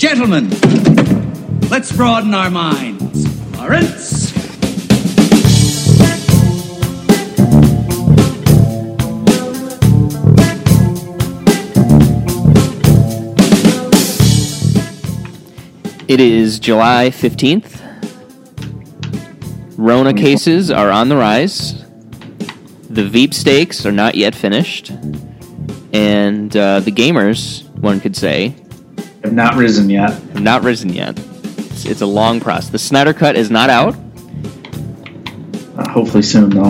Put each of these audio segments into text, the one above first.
Gentlemen, let's broaden our minds. Lawrence? It is July 15th. Rona cases are on the rise. The Veep stakes are not yet finished. And uh, the gamers, one could say, Have not risen yet. have not risen yet. It's, it's a long process. The Snyder Cut is not out, Uh, hopefully soon, though.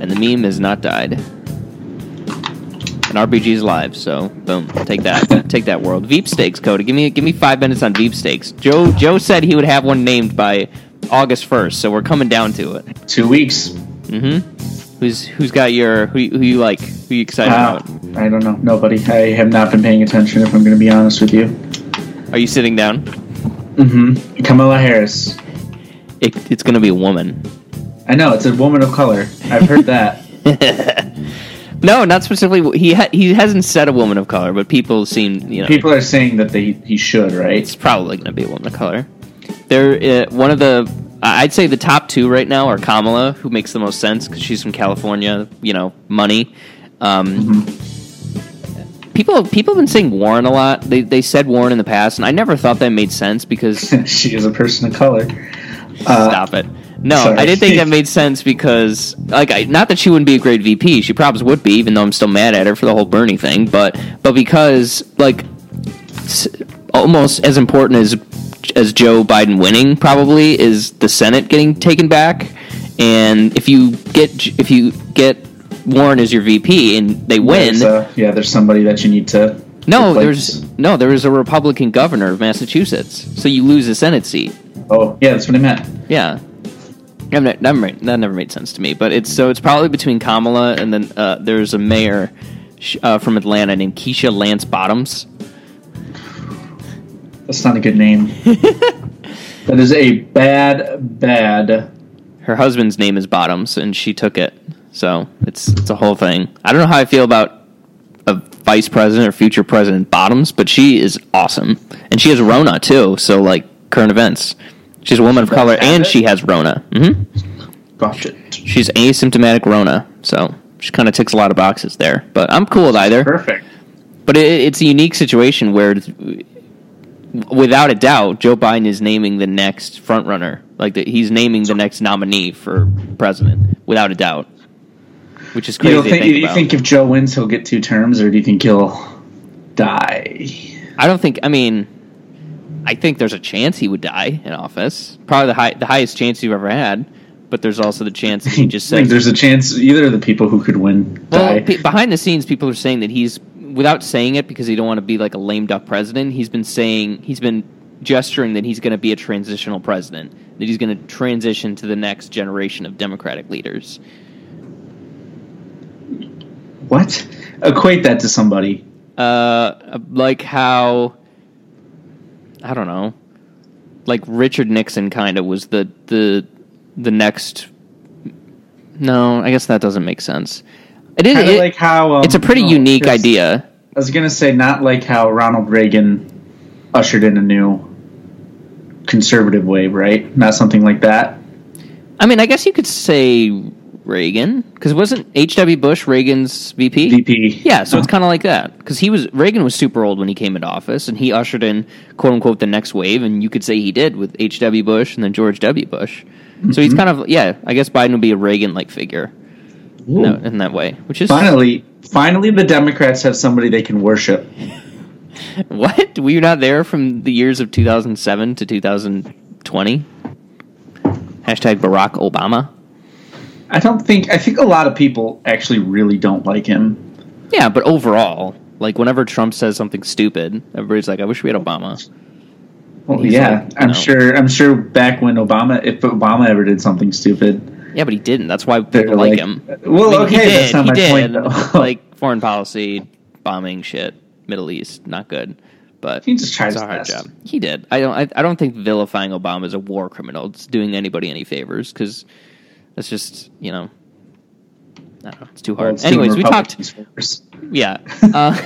and the meme has not died. And RPG is live, so boom, take that, take that world. Veep stakes, Coda. Give me, give me five minutes on Veep stakes. Joe, Joe said he would have one named by August first, so we're coming down to it. Two weeks. Mm-hmm. Who's who's got your who who you like? Who you excited Uh, about? I don't know. Nobody. I have not been paying attention, if I'm going to be honest with you. Are you sitting down? Mm-hmm. Kamala Harris. It, it's going to be a woman. I know, it's a woman of color. I've heard that. No, not specifically. He ha- he hasn't said a woman of color, but people seem you know People are saying that they he should, right? it's probably going to be a woman of color. There, uh, one of the I'd say the top two right now are Kamala, who makes the most sense because she's from California. You know, money. Um, People people have been saying Warren a lot. They they said Warren in the past, and I never thought that made sense because she is a person of color. Uh, Stop it. No, sorry. I didn't think that made sense because, like, I, not that she wouldn't be a great VP. She probably would be, even though I'm still mad at her for the whole Bernie thing. But, but because, like, almost as important as as Joe Biden winning probably is the Senate getting taken back. And if you get if you get Warren as your VP and they win, There's, uh, yeah, there's somebody that you need to. no, replace. there's no there was a Republican governor of Massachusetts, so you lose a Senate seat. Oh, yeah, that's what I meant. Yeah. That never, that never- that never made sense to me, but it's so it's probably between Kamala and then uh, there's a mayor uh, from Atlanta named Keisha Lance Bottoms. That's not a good name. that is a bad, bad. Her husband's name is Bottoms, and she took it, so it's it's a whole thing. I don't know how I feel about a vice president or future president Bottoms, but she is awesome, and she has Rona too. So like current events, she's a woman of color, and it? she has Rona. hmm Gosh, it. She's asymptomatic Rona, so she kind of ticks a lot of boxes there. But I'm cool with either. Perfect. But it, it's a unique situation where, without a doubt, Joe Biden is naming the next frontrunner. Like the, he's naming the next nominee for president, without a doubt. Which is You crazy to think? think you think if Joe wins, he'll get two terms, or do you think he'll die? I don't think. I mean, I think there's a chance he would die in office. Probably the high, the highest chance you've ever had. But there's also the chance that he just I think there's a chance either of the people who could win Well, die. behind the scenes, people are saying that he's, without saying it because he don't want to be like a lame duck president. He's been saying he's been gesturing that he's going to be a transitional president. That he's going to transition to the next generation of Democratic leaders. what? Equate that to somebody. Uh, like how, I don't know, like Richard Nixon kind of was the the the next. No, I guess that doesn't make sense. It is. It- like how um, it's a pretty no, unique idea. I was gonna say not like how Ronald Reagan ushered in a new conservative wave, right? Not something like that. I mean, I guess you could say Reagan because wasn't H.W. Bush Reagan's VP? VP. Yeah, so it's Uh, kind of like that because he was Reagan was super old when he came into office, and he ushered in quote unquote the next wave, and you could say he did with H.W. Bush and then George W. Bush. So he's kind of yeah. I guess Biden would be a Reagan like figure in that, in that way, which is finally, finally, the Democrats have somebody they can worship. what were you not there from the years of 2007 to 2020? Hashtag Barack Obama. I don't think. I think a lot of people actually really don't like him. Yeah, but overall, like whenever Trump says something stupid, everybody's like, "I wish we had Obama." Well, yeah, like, I'm sure. I'm sure back when Obama, if Obama ever did something stupid, Yeah, but he didn't. That's why people like, like, him. Well, I mean, he okay, did, that's not he my did. point though. like foreign policy, bombing shit, Middle East, not good. But He just his a hard best. job. He did. I don't. I, I don't think vilifying Obama is a war criminal. It's doing anybody any favors because that's just you know. I don't know. It's too hard. Well, Anyways, we talked. First. Yeah. Uh,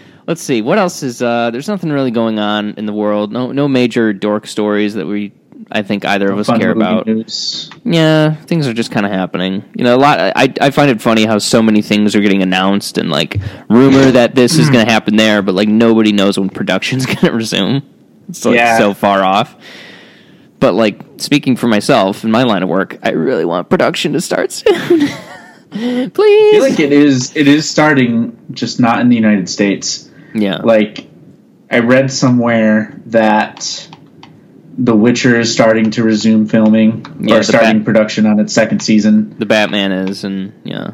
let's see what else is. Uh, there's nothing really going on in the world. No, no major dork stories that we. I think either of us Fun care about. news. Yeah, things are just kind of happening. You know, a lot. I I find it funny how so many things are getting announced and like rumor that this is hmm. going to happen there, but like nobody knows when production's going to resume. It's like Yeah. so far off. But like speaking for myself in my line of work, I really want production to start soon. I Please. feel like it is it is starting, just not in the United States. yeah. Like I read somewhere that The Witcher is starting to resume filming Yeah, or starting Bat- production on its second season, the Batman is and yeah.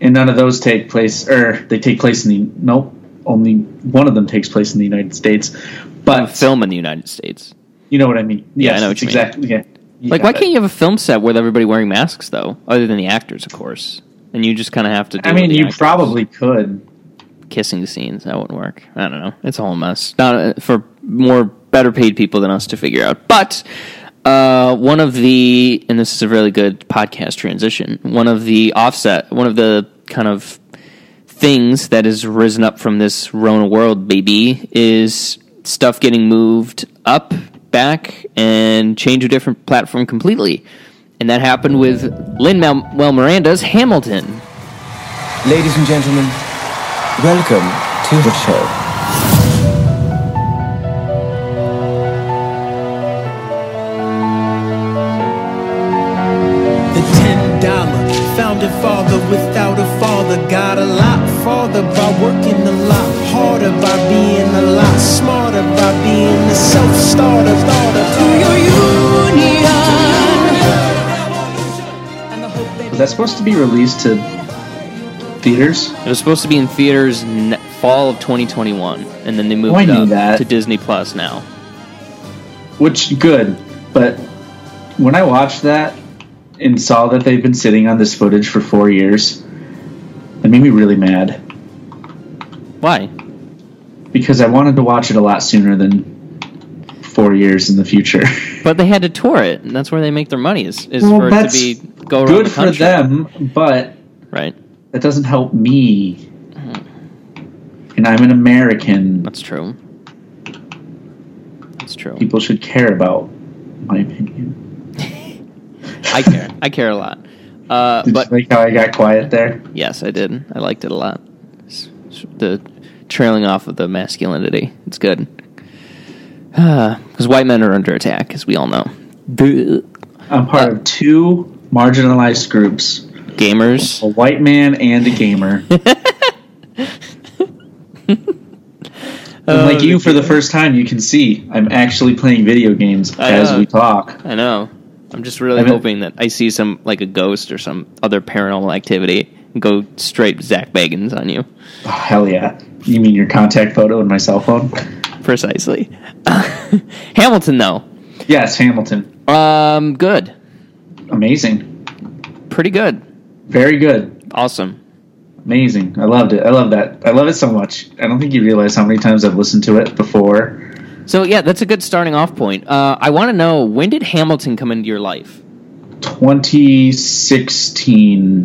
and none of those take place, or they take place in the nope. Only one of them takes place in the United States, but film in the United States. you know what I mean. Yeah, I know what you mean. exactly. Yeah, You Like, why it. can't you have a film set with everybody wearing masks though, other than the actors, of course? And you just kind of have to. Do I mean, you actors. probably could. kissing scenes that wouldn't work. I don't know. It's a whole mess. Not uh, for more better paid people than us to figure out. But uh, one of the and this is a really good podcast transition. One of the offset, one of the kind of things that has risen up from this Rona world, baby, is stuff getting moved up, back, and change a different platform completely. And that happened with Lin Manuel Miranda's Hamilton. Ladies and gentlemen, welcome to the show. Self-starter starter to your union. And the hope that Was that supposed to be released to theaters? It was supposed to be in theaters ne- fall of 2021, and then they moved Oh, it up that. to Disney Plus now. Which good, but when I watched that and saw that they've been sitting on this footage for four years, it made me really mad Why? because I wanted to watch it a lot sooner than four years in the future. But they had to tour it, and that's where they make their money is, is Well, for it to be go around good the for them, but right? that doesn't help me. And I'm an American. That's true. That's true. People should care about my opinion. I care. I care a lot. Uh, Did but you like how I got quiet there? yes, I did. I liked it a lot. The trailing off of the masculinity. It's good. Because white men are under attack, as we all know. I'm part of two marginalized groups Gamers. a white man and a gamer. and like oh, you, for the first time, you can see I'm actually playing video games I as know. we talk. I know. I'm just really I mean- hoping that I see some like a ghost or some other paranormal activity and go straight Zach Bagans on you. Oh, hell yeah! You mean your contact photo in my cell phone? Precisely. Hamilton though. Yes, Hamilton. Um good. Amazing. Pretty good. Very good. Awesome. Amazing. I loved it. I love that. I love it so much. I don't think you realize how many times I've listened to it before. So yeah, that's a good starting off point. Uh, I want to know when did Hamilton come into your life? 2016.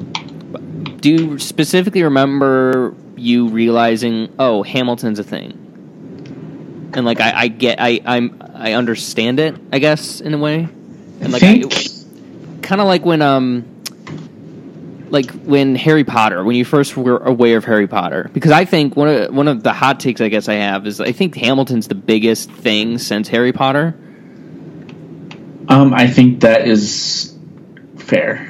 Do you specifically remember you realizing, oh, Hamilton's a thing? And like I, I get I I'm I understand it, I guess, in a way. And like I I, think kind of like when um like when Harry Potter when you first were aware of Harry Potter because I think one of one of the hot takes I guess I have is I think Hamilton's the biggest thing since Harry Potter um, I think that is fair.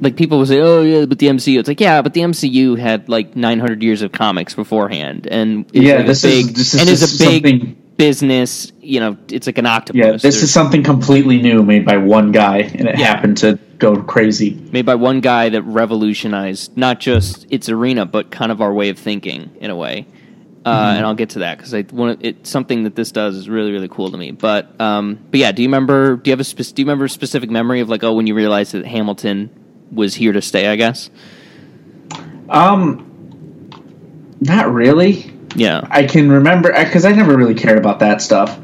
Like people will say oh yeah but the MCU it's like yeah but the MCU had like 900 years of comics beforehand and is Yeah, like a this is- big, this is and is a big something- business you know it's like an octopus Yeah, this There's- is something completely new made by one guy, and it Yeah. happened to go crazy. made by one guy that revolutionized not just its arena, but kind of our way of thinking in a way. Uh, And I'll get to that because I want it's something that this does is really really cool to me. But um, but yeah, do you remember? Do you have a spe- do you remember a specific memory of like oh when you realized that Hamilton was here to stay? I guess. Um, not really. Yeah. I can remember because I never really cared about that stuff.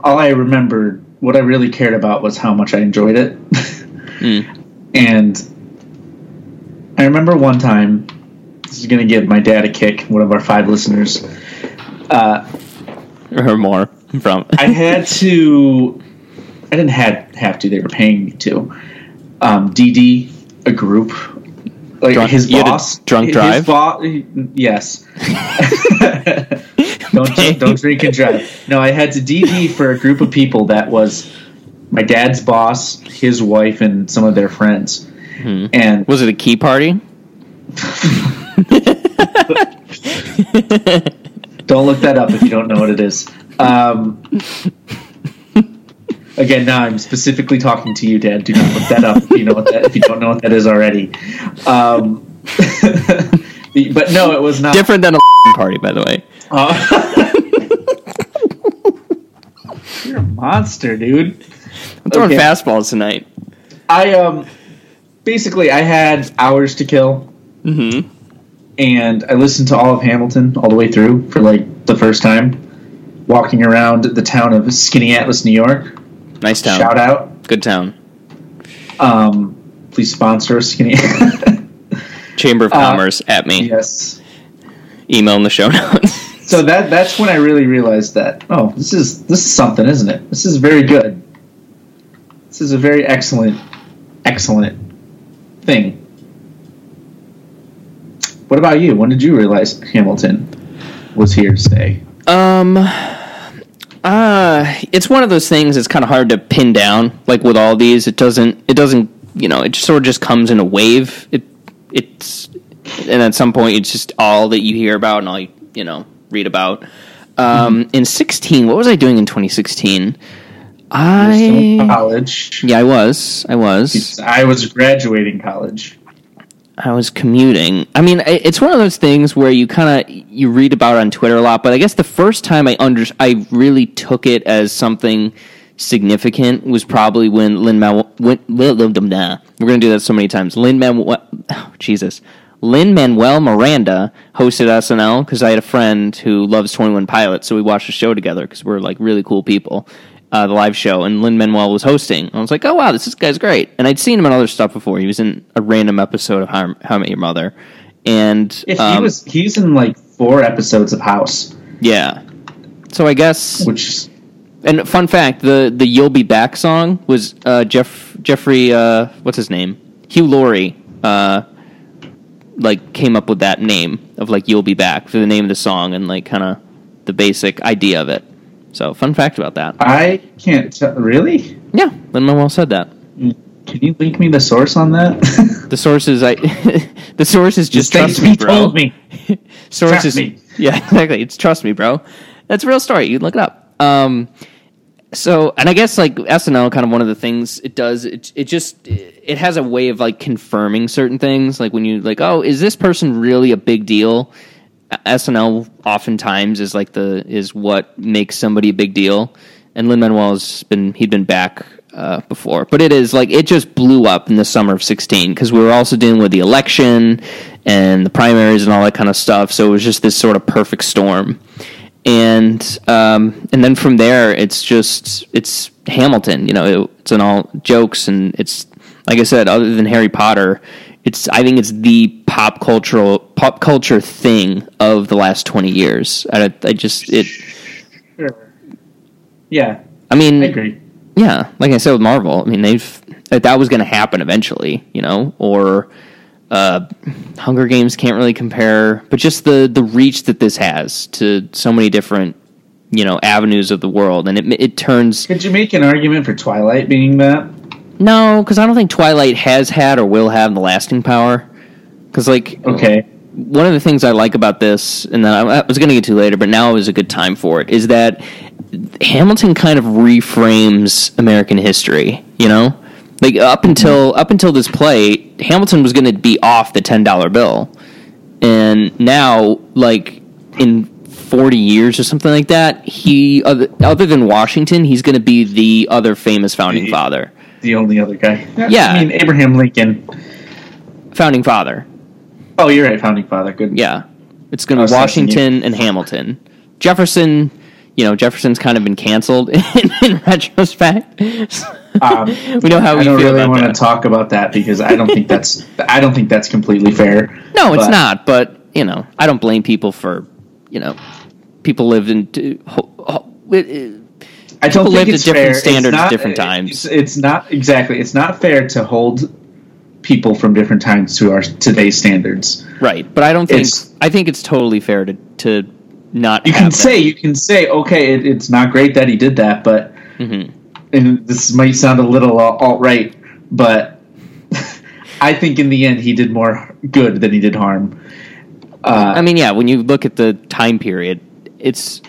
All I remembered, what I really cared about, was how much I enjoyed it. Mm. And I remember one time, this is going to give my dad a kick, one of our five listeners. Uh, or more from. I had to. I didn't had have to. They were paying me to. Um, DD, a group, like Drunk- his you had a boss. drunk his drive? bo- yes. don't don't drink and drive. No, I had to DD for a group of people that was my dad's boss, his wife, and some of their friends. Hmm. And Was it a key party? Don't look that up if you don't know what it is. Um, again, now I'm specifically talking to you, Dad. Do not look that up if you know what that, if you don't know what that is already. Um, but no, it was not. Different than a party, by the way. Uh, you're a monster, dude. I'm throwing Okay. fastballs tonight. I um, basically I had hours to kill, Mm-hmm. and I listened to all of Hamilton all the way through for like the first time, walking around the town of Skaneateles, New York. Nice town. Shout out. Good town. Um, please sponsor us, Chamber of Uh, Commerce at me. yes. Email in the show notes. So that that's when I really realized that oh, this is this is something, isn't it? This is very good. This is a very excellent, excellent thing. What about you? When did you realize Hamilton was here to stay? Um, uh, it's one of those things. It's kind of hard to pin down. Like with all these, it doesn't. It doesn't. You know, it just sort of just comes in a wave. It it's, and at some point, it's just all that you hear about and all you you know read about. Um, in sixteen, what was I doing in twenty sixteen? You're still in I college. yeah, I was. I was. I was graduating college. I was commuting. I mean, it's one of those things where you kind of you read about it on Twitter a lot, but I guess the first time I under I really took it as something significant was probably when Lin Manuel. We're gonna do that so many times. Lin Manuel. Oh, Jesus. Lin Manuel Miranda hosted SNL because I had a friend who loves Twenty One Pilots, so we watched the show together because we're like really cool people. Uh, the live show, and Lin Manuel was hosting. I was like, "Oh wow, this, this guy's great!" And I'd seen him in other stuff before. He was in a random episode of How, How I Met Your Mother, and um, he was, he's in like four episodes of House, yeah. So I guess which And fun fact: the the "You'll Be Back" song was uh, Jeff Jeffrey. Uh, what's his name? Hugh Laurie. Uh, like came up with that name of like "You'll Be Back" for the name of the song and like kind of the basic idea of it. So fun fact about that. I can't tell. Really? Yeah, Lin Manuel said that. Can you link me the source on that? The source is I. the source is just trust me, bro. told me. source Trust is me. yeah exactly. It's trust me, bro. That's a real story. You can look it up. Um, so and I guess like SNL, kind of one of the things it does, it it just it has a way of like confirming certain things. Like when you like, oh, is this person really a big deal? SNL oftentimes is like the is what makes somebody a big deal. And Lin Manuel's been he'd been back uh, before, but it is like it just blew up in the summer of sixteen because we were also dealing with the election and the primaries and all that kind of stuff. So it was just this sort of perfect storm. And um, and then from there, it's just it's Hamilton. You know, it, it's an all jokes and it's like I said, other than Harry Potter, it's I think it's the pop cultural pop culture thing of the last twenty years. I, I just it. Sure. Yeah, I mean, I agree. yeah, like I said with Marvel, I mean they've that, was going to happen eventually, you know, or uh, Hunger Games can't really compare, but just the the reach that this has to so many different you know avenues of the world, and it it turns Could you make an argument for Twilight being that? No because I don't think Twilight has had or will have the lasting power because like Okay. one of the things I like about this, and then I, I was going to get to later, but now is a good time for it, is that Hamilton kind of reframes American history. You know, like up mm-hmm. until up until this play, Hamilton was going to be off the ten dollar bill, and now, like in forty years or something like that, he other, other than Washington, he's going to be the other famous founding The- father. The only other guy. Yeah. I mean Abraham Lincoln. Founding father. Oh, you're right, founding father. Good. Yeah, it's going to be Washington and Hamilton. Jefferson, you know, Jefferson's kind of been canceled in, in retrospect. Um, we know how I we don't feel really want to talk about that because I don't think that's I don't think that's completely fair. no, it's not. But you know, I don't blame people for you know people lived in. ho- ho- it- I don't People think it's different fair. It's standards at not- different times. It's, it's not exactly. It's not fair to hold people from different times to our today's standards. right, but I don't think. It's- I think it's totally fair to to not. You can that. say you can say okay, it, it's not great that he did that, but Mm-hmm. and this might sound a little alt right, but I think in the end he did more good than he did harm. Uh, I mean, yeah, when you look at the time period, it's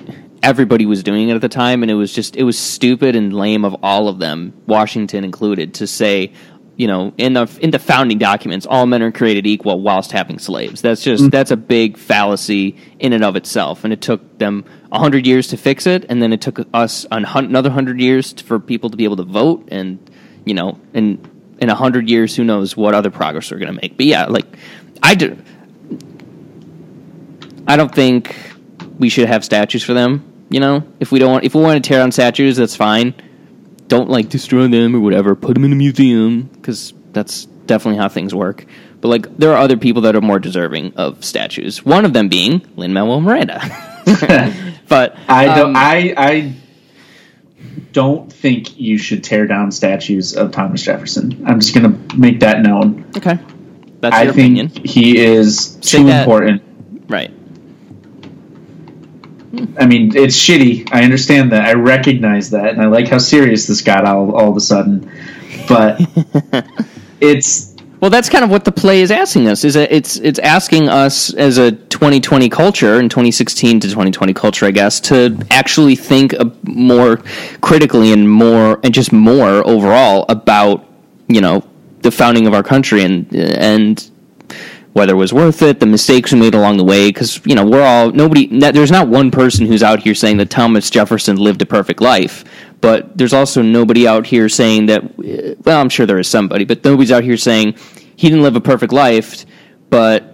everybody was doing it at the time, and it was just it was stupid and lame of all of them, Washington included, to say, you know, in the in the founding documents, all men are created equal whilst having slaves. That's just mm. that's a big fallacy in and of itself, and it took them a hundred years to fix it, and then it took us another hundred years for people to be able to vote, and you know, and in a hundred years, who knows what other progress we're going to make. But yeah, like I do. I don't think we should have statues for them. You know, if we don't want, if we want to tear down statues, that's fine. Don't like destroy them or whatever. Put them in a museum because that's definitely how things work. But like, there are other people that are more deserving of statues. One of them being Lin Manuel Miranda. but I don't. um, I I don't think you should tear down statues of Thomas Jefferson. I'm just going to make that known. okay, that's I your think opinion, he is Say too that- important. right? I mean, it's shitty. I understand that. I recognize that, and I like how serious this got all, all of a sudden. But it's Well, that's kind of what the play is asking us. Is that it's it's asking us as a 2020 culture and 2016 to 2020 culture, I guess, to actually think a, more critically and more and just more overall about you know the founding of our country and and whether it was worth it, the mistakes we made along the way. Because you know we're all nobody. There's not one person who's out here saying that Thomas Jefferson lived a perfect life. But there's also nobody out here saying that. uh, Well, I'm sure there is somebody, but nobody's out here saying he didn't live a perfect life. But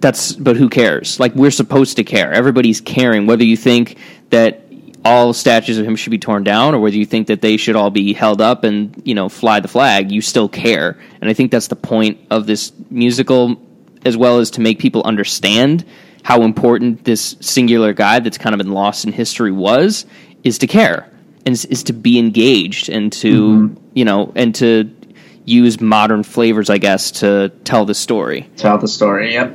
that's but who cares? Like we're supposed to care. Everybody's caring. Whether you think that all statues of him should be torn down, or whether you think that they should all be held up and you know fly the flag, you still care. And I think that's the point of this musical, as well as to make people understand how important this singular guy that's kind of been lost in history was, is to care and is, is to be engaged and to mm-hmm. you know and to use modern flavors, I guess, to tell the story tell the story. Yep.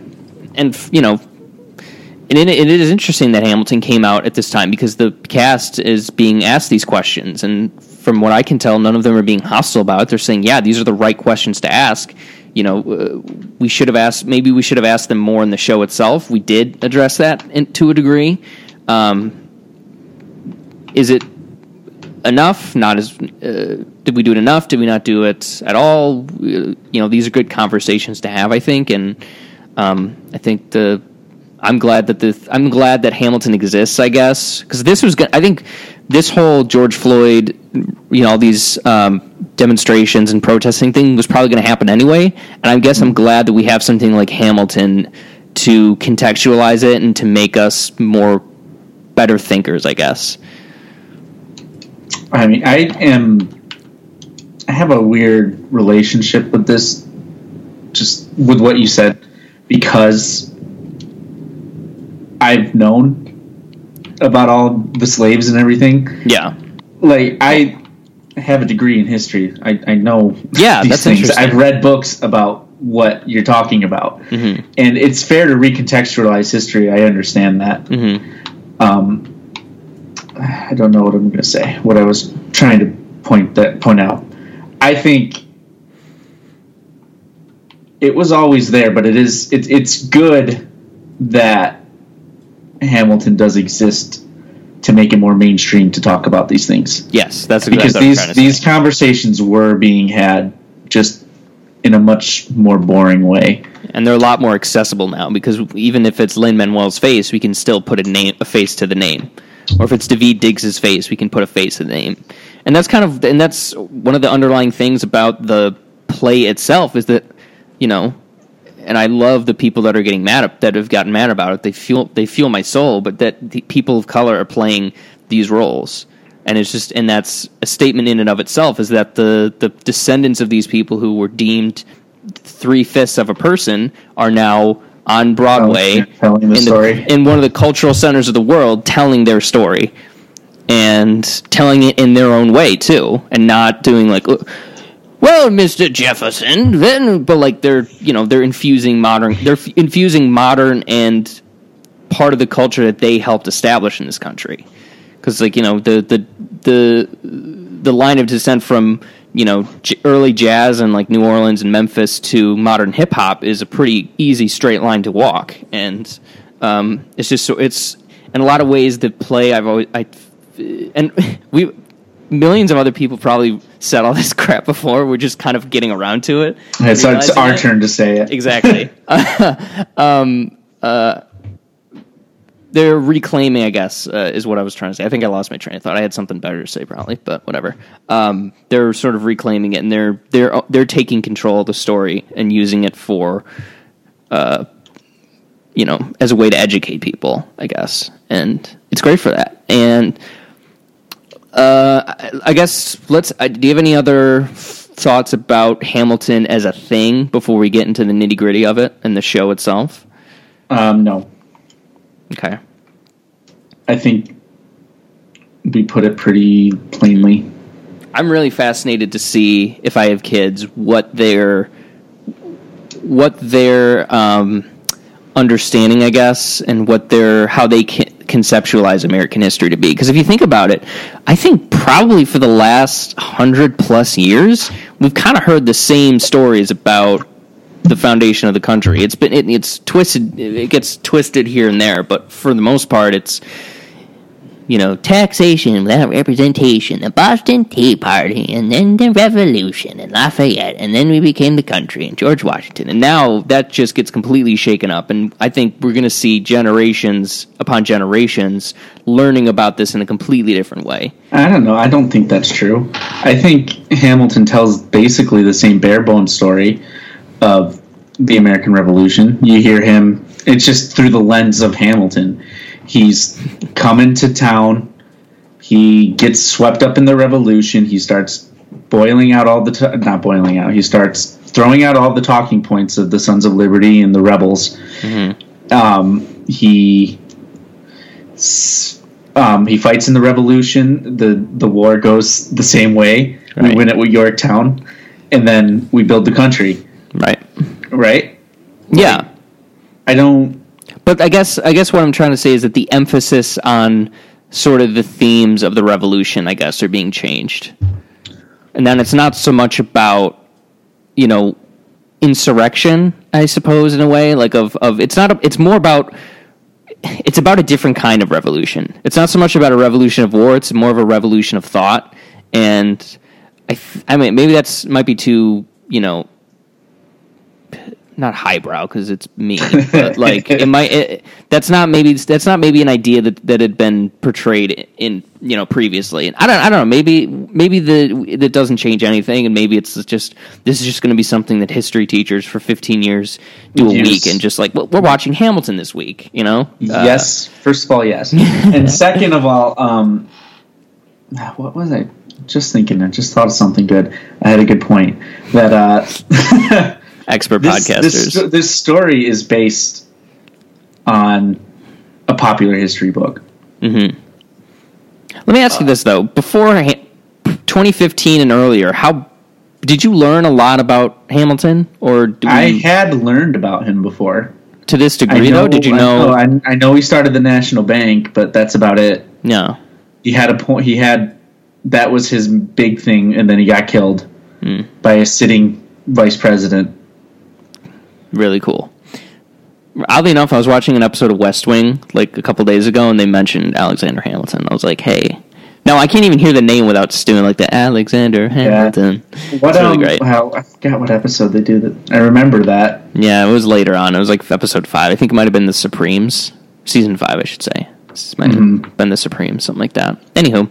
and you know, and it, it is interesting that Hamilton came out at this time because the cast is being asked these questions, and from what I can tell, none of them are being hostile about it. They're saying, "Yeah, these are the right questions to ask." You know, uh, we should have asked. Maybe we should have asked them more in the show itself. We did address that in, to a degree. Um, is it enough? Not as. Uh, did we do it enough? Did we not do it at all? You know, these are good conversations to have. I think, and um, I think the. I'm glad that the. I'm glad that Hamilton exists. I guess because this was. I think this whole George Floyd, you know, all these um, demonstrations and protesting thing was probably going to happen anyway. And I guess I'm glad that we have something like Hamilton to contextualize it and to make us more better thinkers. I guess. I mean, I am. I have a weird relationship with this, just with what you said, because I've known about all the slaves and everything. Yeah. Like, I have a degree in history. I, I know Yeah, these that's things. interesting. I've read books about what you're talking about, Mm-hmm. and it's fair to recontextualize history. I understand that. Mm-hmm. Um, I don't know what I'm going to say. What I was trying to point that point out. I think it was always there, but it is it, it's good that Hamilton does exist to make it more mainstream to talk about these things Yes, that's because these to these say. conversations were being had just in a much more boring way. and they're a lot more accessible now because even if it's Lin Manuel's face, we can still put a name, a face to the name, or if it's Daveed Diggs's face, we can put a face to the name, and that's kind of and that's one of the underlying things about the play itself is that you know, and I love the people that are getting mad at, that have gotten mad about it. They feel they feel my soul, but that the people of color are playing these roles. And it's just, and that's a statement in and of itself is that the, the descendants of these people who were deemed three fifths of a person are now on Broadway, oh, telling the in, story. in one of the cultural centers of the world, telling their story and telling it in their own way too, and not doing like, well, Mister Jefferson, then, but like they're you know they're infusing modern, they're f- infusing modern and part of the culture that they helped establish in this country, because like you know the the the the line of descent from you know j- early jazz and like New Orleans and Memphis to modern hip hop is a pretty easy straight line to walk, and um, it's just so it's in a lot of ways the play I've always I and we millions of other people probably said all this crap before. We're just kind of getting around to it. It's, it's our turn to say it. Exactly. um, uh, they're reclaiming, I guess, uh, is what I was trying to say. I think I lost my train of thought. I had something better to say, probably, but whatever. Um, they're sort of reclaiming it, and they're they're they're taking control of the story and using it for, uh, you know, as a way to educate people, I guess, and it's great for that. And uh, I- guess let's. Uh, do you have any other thoughts about Hamilton as a thing before we get into the nitty gritty of it and the show itself? Um, no, Okay. I think we put it pretty plainly. I'm really fascinated to see if I have kids what their what their um, understanding, I guess, and what their how they conceptualize American history to be. Because if you think about it, I think probably for the last hundred plus years, we've kind of heard the same stories about the foundation of the country. It's been it, it's twisted. It gets twisted here and there, but for the most part, it's you know, taxation without representation, the Boston Tea Party, and then the Revolution, and Lafayette, and then we became the country, and George Washington. And now that just gets completely shaken up. And I think we're going to see generations upon generations learning about this in a completely different way. I don't know. I don't think that's true. I think Hamilton tells basically the same bare bones story of the American Revolution. You hear him, it's just through the lens of Hamilton. He's coming to town. He gets swept up in the revolution. He starts boiling out all the t- not boiling out. He starts throwing out all the talking points of the Sons of Liberty and the rebels. Um, he um, he fights in the revolution. the The war goes the same way. We win it with Yorktown, and then we build the country. Right. Right? Yeah. I don't. But I guess I guess what I'm trying to say is that the emphasis on sort of the themes of the revolution, I guess, are being changed. And then it's not so much about, you know, insurrection, I suppose, in a way, like of, of it's not a, it's more about it's about a different kind of revolution. It's not so much about a revolution of war, it's more of a revolution of thought. And I th- I mean maybe that's might be too, you know, not highbrow because it's me, but like it might. It, that's not maybe that's not maybe an idea that that had been portrayed in you know previously. And I don't I don't know. Maybe maybe the that doesn't change anything, and maybe it's just this is just going to be something that history teachers for fifteen years do a Yes. week, and just like well, we're watching Hamilton this week, you know? Uh, yes. First of all, yes. and second of all, um, what was I just thinking? I just thought of something good. I had a good point that uh, expert this, podcasters. This, this story is based on a popular history book. Let me ask you this though: before ha- 2015 and earlier, how did you learn a lot about Hamilton, or do we, I had learned about him before. to this degree though? Did you I know? I, I know he started the National Bank, but that's about it. no. He had a point. He had that was his big thing, and then he got killed Hmm. by a sitting vice president. Really cool. Oddly enough, I was watching an episode of West Wing like a couple days ago, and they mentioned Alexander Hamilton. I was like, "Hey." No, I can't even hear the name without doing like the Alexander Hamilton. What It's really um, great. How I forgot what episode they do that. I remember that. Yeah, it was later on. It was like episode five. I think it might have been the Supremes, season five, I should say. This might have been the Supremes, something like that. Anywho,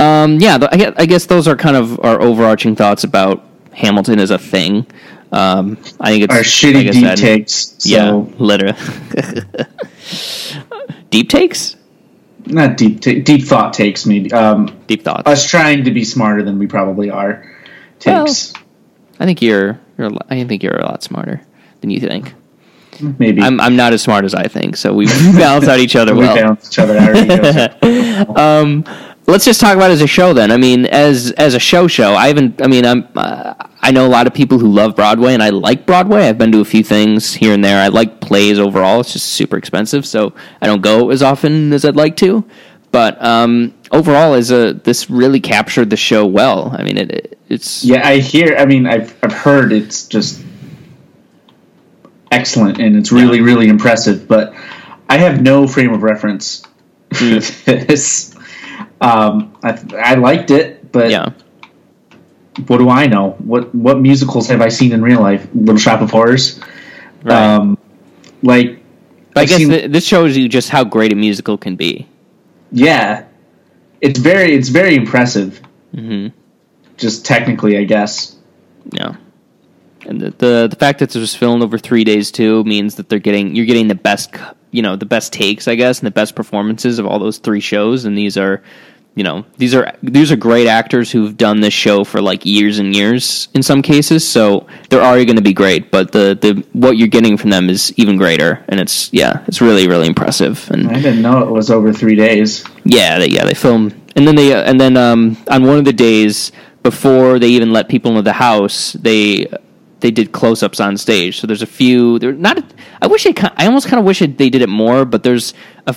um, yeah, th- I guess, I guess those are kind of our overarching thoughts about Hamilton as a thing. Um, I think it's Our shitty like deep said- takes. So, Yeah, literally. Deep takes, not deep ta- deep thought takes. Maybe um, deep thoughts. us trying to be smarter than we probably are. Takes. I think you're, you're. a I think you're a lot smarter than you think. maybe I'm I'm not as smart as I think, so we balance out each other we well. balance each other. out. Um, let's just talk about it as a show then. I mean, as as a show show, I haven't. I mean, I'm. Uh, I know a lot of people who love Broadway, and I like Broadway. I've been to a few things here and there. I like plays overall. It's just super expensive, so I don't go as often as I'd like to. But um, overall, as a this really captured the show well. I mean, it, it it's yeah, I hear. I mean, I've I've heard it's just excellent and it's really really impressive. But I have no frame of reference for this. Um, I I liked it, but yeah. what do I know? What what musicals have I seen in real life? Little Shop of Horrors. Right. Um, like I I've guess seen- th- this shows you just how great a musical can be. yeah, it's very it's very impressive. hmm Just technically, I guess. Yeah. And the, the the fact that it was filmed over three days too means that they're getting you're getting the best you know the best takes I guess and the best performances of all those three shows and these are you know these are these are great actors who've done this show for like years and years in some cases so they're already going to be great but the the what you're getting from them is even greater and it's yeah it's really really impressive and I didn't know it was over three days. yeah, they, yeah, they film, and then they, uh, and then um, on one of the days before they even let people into the house, they they did close-ups on stage. So there's a few. They're not. I wish they. I almost kind of wish they did it more, but there's a.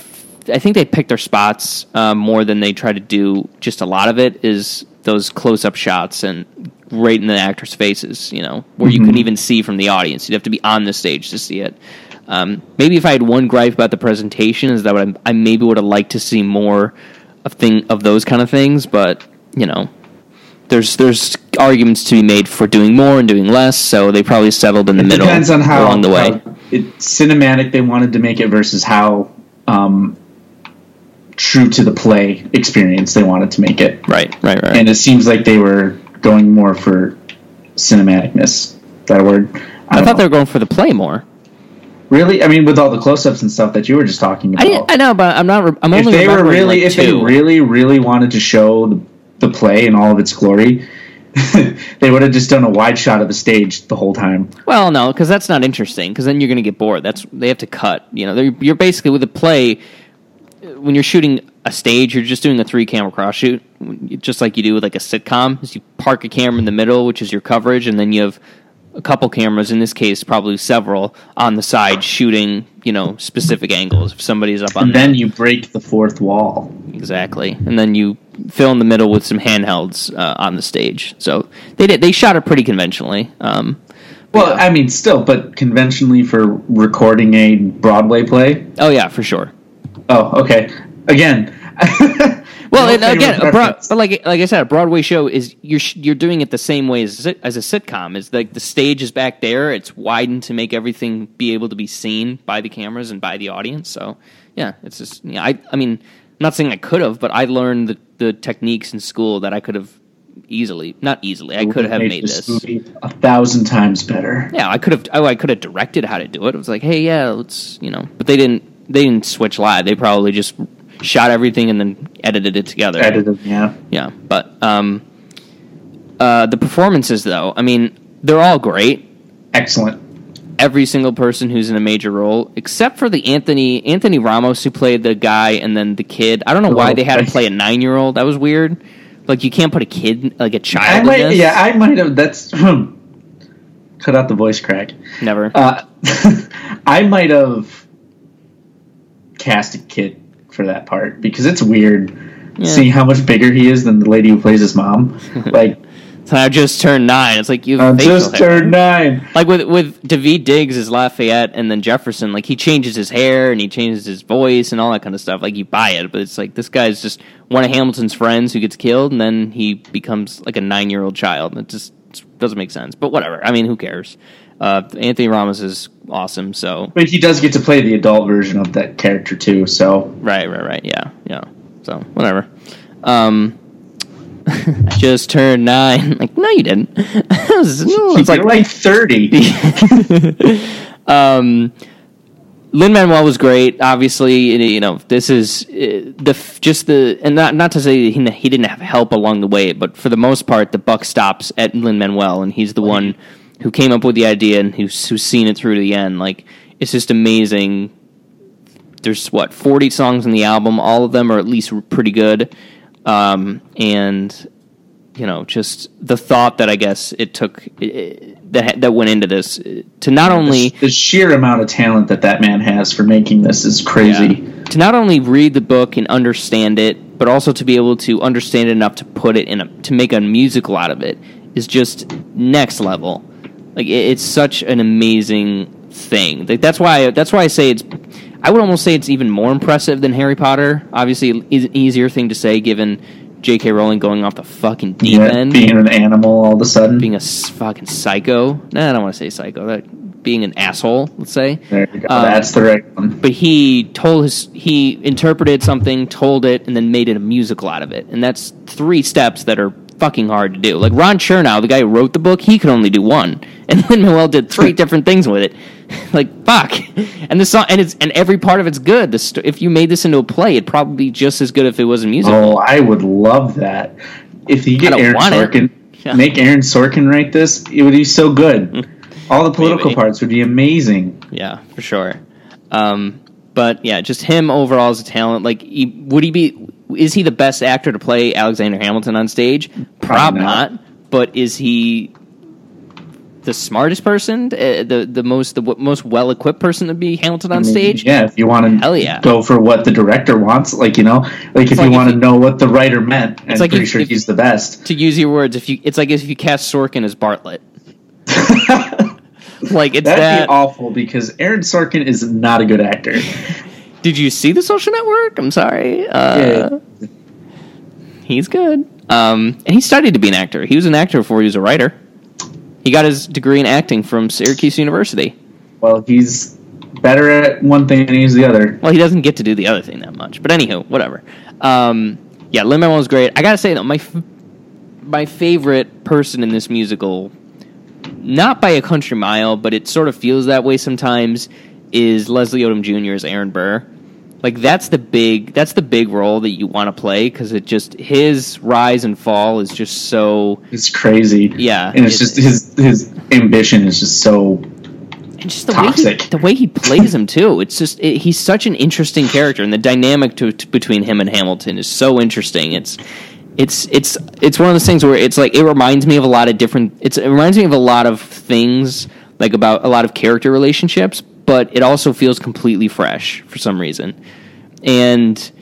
I think they picked their spots um, more than they try to do. Just a lot of it is those close-up shots and right in the actors' faces. You know, where you couldn't even see from the audience. You'd have to be on the stage to see it. Um, maybe if I had one gripe about the presentation is that I, I maybe would have liked to see more of thing of those kind of things, but you know, there's there's arguments to be made for doing more and doing less, so they probably settled in the It middle depends on how along the way. how it, cinematic they wanted to make it versus how um, true to the play experience they wanted to make it. right, right, right. And it seems like they were going more for cinematicness. That word? I don't thought know. they were going for the play more. really. I mean, with all the close-ups and stuff that you were just talking about. didn't- I know, but I'm not. re- I'm if only they were really, like, if they really, really wanted to show the, the play in all of its glory, they would have just done a wide shot of the stage the whole time. Well, no, because that's not interesting. Because then you're going to get bored. That's they have to cut. You know, they're- you're basically with a play. When you're shooting a stage, you're just doing a three camera cross shoot, just like you do with like a sitcom. Is you park a camera in the middle, which is your coverage, and then you have a couple cameras. In this case, probably several on the side shooting. You know, specific angles. If somebody's up on And then you break the fourth wall. exactly, and then you fill in the middle with some handhelds uh, on the stage. So they did. They shot it pretty conventionally. Um, Well, I mean, still, but conventionally for recording a Broadway play. oh yeah, for sure. Oh, okay. Again. Well, No and again, a broad, but like like I said, a Broadway show is you're you're doing it the same way as a as a sitcom. Is like the stage is back there, it's widened to make everything be able to be seen by the cameras and by the audience. So yeah, it's just yeah. I I mean, I'm not saying I could have, but I learned the, the techniques in school that I could have easily, not easily, I could have made this. movie a thousand times better. Yeah, I could have. Oh, I could have directed how to do it. It was like, hey, yeah, let's you know. But they didn't. They didn't switch live. They probably just shot everything and then edited it together. Edited, yeah. Yeah, but um, uh, the performances, though, I mean, they're all great. Excellent. Every single person who's in a major role, except for the Anthony Anthony Ramos who played the guy and then the kid. I don't know why Oh, they had to play a nine year old. That was weird. Like you can't put a kid, like a child. in might, yeah, I might have. That's cut out the voice crack. never. Uh, I might have cast a kid for that part because it's weird Yeah. seeing how much bigger he is than the lady who plays his mom. like, so I just turned nine. It's like you I have just turned nine. Like with with Daveed Diggs as Lafayette and then Jefferson, like he changes his hair and he changes his voice and all that kind of stuff. Like you buy it, but it's like this guy's just one of Hamilton's friends who gets killed and then he becomes like a nine year old child. It just doesn't make sense. But whatever. I mean, who cares? Uh, Anthony Ramos is awesome. So But he does get to play the adult version of that character too. So right, right, right. Yeah, yeah. So whatever. Um, I just turned nine. Like no, you didn't. it's like like like thirty. um, Lin Manuel was great. Obviously, you know this is uh, the just the and not not to say he he didn't have help along the way, but for the most part, the buck stops at Lin Manuel, and he's the one who came up with the idea and who's who's seen it through to the end. Like it's just amazing. There's what 40 songs on the album. All of them are at least pretty good, um, and you know, just the thought that I guess it took eh, that that went into this to not only the sheer amount of talent that that man has for making this is crazy. Yeah. To not only read the book and understand it, but also to be able to understand it enough to put it in a to make a musical out of it is just next level. Like it, it's such an amazing thing. Like, that's why that's why I say it's. I would almost say it's even more impressive than Harry Potter. Obviously, is an easier thing to say given J.K. Rowling going off the fucking deep Yeah, end, being an animal all of a sudden. being a fucking psycho. Nah, I don't want to say psycho. That being an asshole. Let's say. there you go. Um, That's the right one. but he told his he interpreted something, told it, and then made it a musical out of it. And that's three steps that are fucking hard to do. Like Ron Chernow, the guy who wrote the book, he could only do one, and Lin Manuel did three different things with it. like fuck, and the song and it's and every part of it's good. The sto- if you made this into a play, it'd probably be just as good if it was a musical. Oh, I would love that. If you get Aaron. Sorkin, Yeah. make Aaron Sorkin write this, it would be so good. All the political Maybe. parts would be amazing. Yeah, for sure. Um, but yeah, just him overall as a talent. Like, he, would he be? Is he the best actor to play Alexander Hamilton on stage? Probably not. not. But is he the smartest person? Uh, the the most the w- most well equipped person to be Hamilton on I mean, stage? Yeah, if you want to Hell yeah. go for what the director wants, like you know, like if like you want to know what the writer meant, I'm like pretty if- sure if- he's the best. To use your words, if you it's like if you cast Sorkin as Bartlett. like it's That'd that. be awful because Aaron Sorkin is not a good actor. Did you see the Social Network? I'm sorry. Uh, Yeah. He's good. Um, and he studied to be an actor. He was an actor before he was a writer. He got his degree in acting from Syracuse University. Well, he's better at one thing than he's the other. Well, he doesn't get to do the other thing that much. But anywho, whatever. Um, yeah, Lin Manuel was great. I gotta say though, my f- my favorite person in this musical, not by a country mile, but it sort of feels that way sometimes, is Leslie Odom Jr. as Aaron Burr. Like that's the big that's the big role that you want to play because it just his rise and fall is just so It's crazy. Yeah, and it's it- just his his ambition is just so. and just the Toxic. way he, the way he plays him too. It's just it, he's such an interesting character, and the dynamic to, to- between him and Hamilton is so interesting. It's it's it's it's one of those things where it's like it reminds me of a lot of different. It's it reminds me of a lot of things like about a lot of character relationships, but it also feels completely fresh for some reason, and.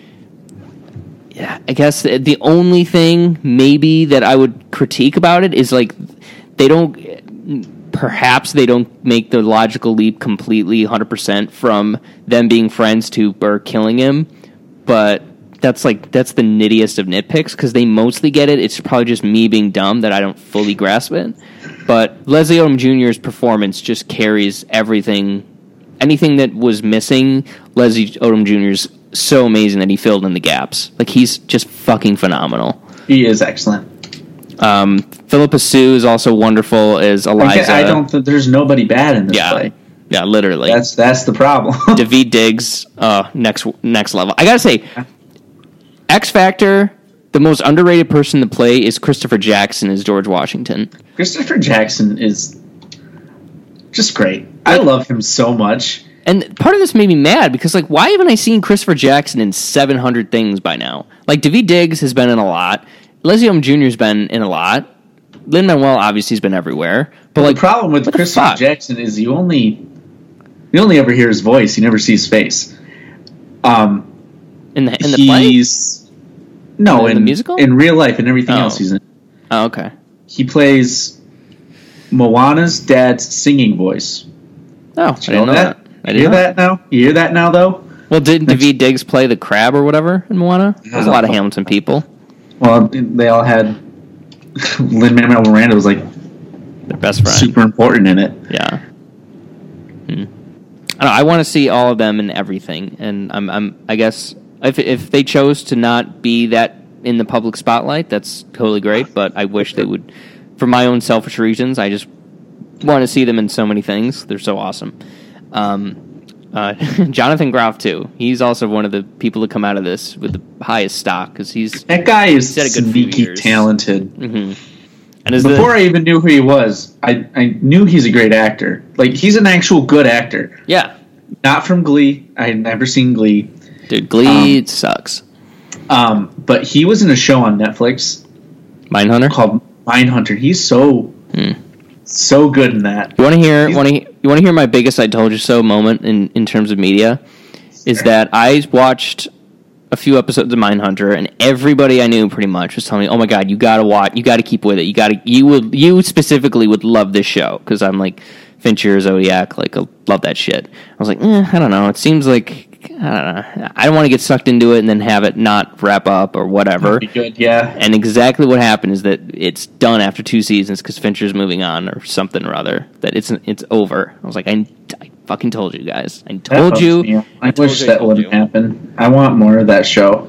Yeah, I guess the, only thing maybe that I would critique about it is like they don't perhaps they don't make the logical leap completely 100% from them being friends to Burr killing him, but that's like that's the nittiest of nitpicks because they mostly get it. It's probably just me being dumb that I don't fully grasp it. But Leslie Odom Jr.'s performance just carries everything. Anything that was missing, Leslie Odom Jr.'s so amazing that he filled in the gaps. Like he's just fucking phenomenal. He is excellent. Um, Phillipa Soo is also wonderful as Eliza. I don't think there's nobody bad in this Yeah, play. yeah, literally. That's that's the problem. Daveed Diggs, uh, next next level. I gotta say, X Factor. The most underrated person to play is Christopher Jackson as George Washington. Christopher Jackson is just great. I love him so much. And part of this made me mad because, like, why haven't I seen Christopher Jackson in 700 things by now? Like, Daveed Diggs has been in a lot. Leslie Odom Jr. has been in a lot. Lin Manuel obviously has been everywhere. But, like, the problem with Christopher? Jackson is you only you only ever hear his voice. You never see his face. Um, in the, in the play? no In in, the musical? in real life and everything Oh. else he's in. Oh, okay. He plays Moana's dad's singing voice. Oh, I You didn't know that. I didn't hear know that now? You hear that now, though? Well, didn't Daveed Diggs play the crab or whatever in Moana? There's a lot of Hamilton people. Well, they all had Lin Manuel Miranda was like Their best friend. super important in it. Yeah. Hmm. I know. I want to see all of them in everything, and I'm, I'm. I guess if if they chose to not be that in the public spotlight, that's totally great. But I wish they would, for my own selfish reasons. I just want to see them in so many things. They're so awesome. Um, uh, Jonathan Groff too. He's also one of the people that come out of this with the highest stock because he's That guy is He's a good sneaky talented. and is Before the, I even knew who he was, I, I knew he's a great actor. Like he's an actual good actor. yeah not from Glee. I had never seen Glee. Dude, Glee sucks. Um, but he was in a show on Netflix Mindhunter. called Mindhunter. He's so so good in that. You want to hear? Want to? You want to hear my biggest "I told you so" moment in in terms of media? Is that I watched a few episodes of Mindhunter, and everybody I knew pretty much was telling me, "Oh my god, you gotta watch, you gotta keep with it, you gotta, you would, you specifically would love this show because I'm like Fincher, Zodiac, like love that shit." I was like, eh, I don't know, it seems like I don't know, I don't want to get sucked into it and then have it not wrap up or whatever. Be good, yeah. And exactly what happened is that it's done after two seasons because Fincher's moving on or something or other. That it's it's over. I was like, I, I fucking told you guys. I told you. me out. I, told wish you, that wouldn't you. happen. I want more of that show.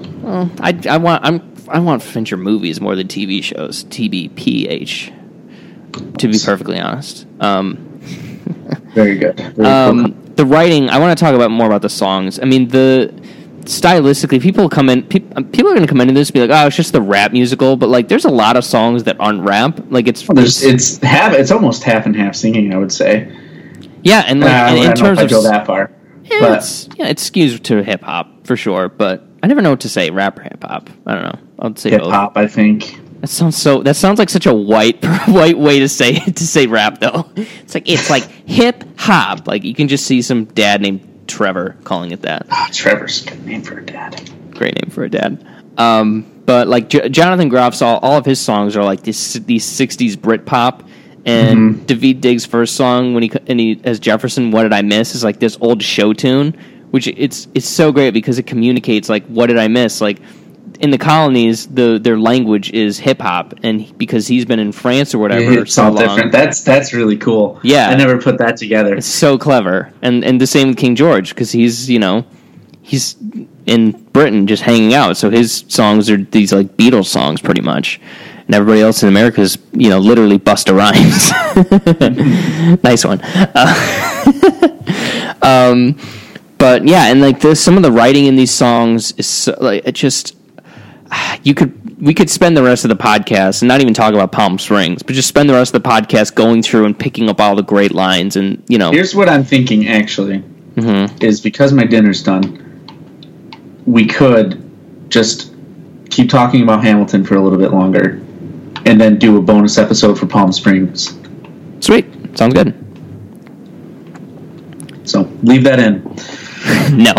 I I want I'm I want Fincher movies more than TV shows. TBPH. To be perfectly honest. Um, Very good. Very cool. The writing. I want to talk about more about the songs. I mean, the stylistically, people come in. People, people are going to come into this and be like, "Oh, it's just the rap musical," but like, there's a lot of songs that aren't rap. Like, it's There's, it's half. It's almost half and half singing. I would say. yeah, and Uh, like I in, don't in know terms I of go that far, Yeah, but it's, yeah, it skews to hip hop for sure, but I never know what to say, rap or hip hop. I don't know. I'll say hip hop. I think. That sounds so. That sounds like such a white white way to say to say rap though. It's like it's like hip hop. Like you can just see some dad named Trevor calling it that. Ah, Trevor's a good name for a dad. Great name for a dad. Um, but like J- Jonathan Groff's all, all of his songs are like this these '60s Brit pop. And Daveed Diggs' first song when he and he as Jefferson, "What Did I Miss?" is like this old show tune, which it's it's so great because it communicates like what did I miss? Like in the colonies, the their language is hip hop, and because he's been in France or whatever It's so all long, different. That's that's really cool. Yeah. I never put that together. it's so clever. And and the same with King George because he's you know he's in Britain just hanging out, so his songs are these like Beatles songs pretty much. And everybody else in America is, you know, literally Busta Rhymes. nice one. Uh, um, but yeah, and like the, some of the writing in these songs is so, like it just you could we could spend the rest of the podcast and not even talk about Palm Springs, but just spend the rest of the podcast going through and picking up all the great lines and you know Here's what I'm thinking. Actually, Mm-hmm. is because my dinner's done. We could just keep talking about Hamilton for a little bit longer, and then do a bonus episode for Palm Springs. sweet sounds good. So leave that in. No,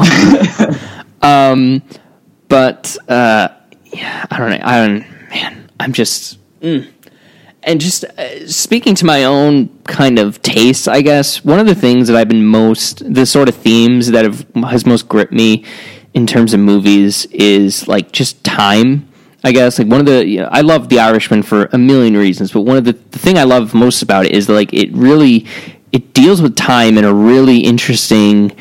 um, but uh, yeah, I don't know. I don't man. I'm just. mm. And just uh, speaking to my own kind of tastes, I guess one of the things that I've been most the sort of themes that have has most gripped me in terms of movies is like just time. I guess like one of the you know, I love The Irishman for a million reasons, but one of the the thing I love most about it is like it really it deals with time in a really interesting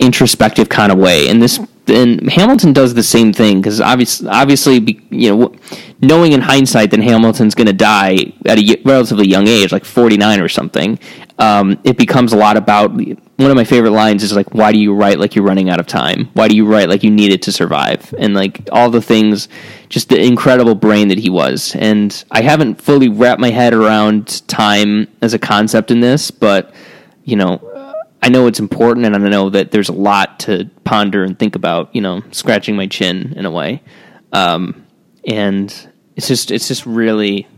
introspective kind of way. And this and Hamilton does the same thing because obviously, obviously, you know, knowing in hindsight that Hamilton's going to die at a relatively young age, like forty nine or something, um, it becomes a lot about. One of my favorite lines is like, "Why do you write like you're running out of time? Why do you write like you need it to survive?" And like all the things, just the incredible brain that he was. And I haven't fully wrapped my head around time as a concept in this, but you know, I know it's important, and I know that there's a lot to ponder and think about. You know, scratching my chin in a way, um, and it's just it's just really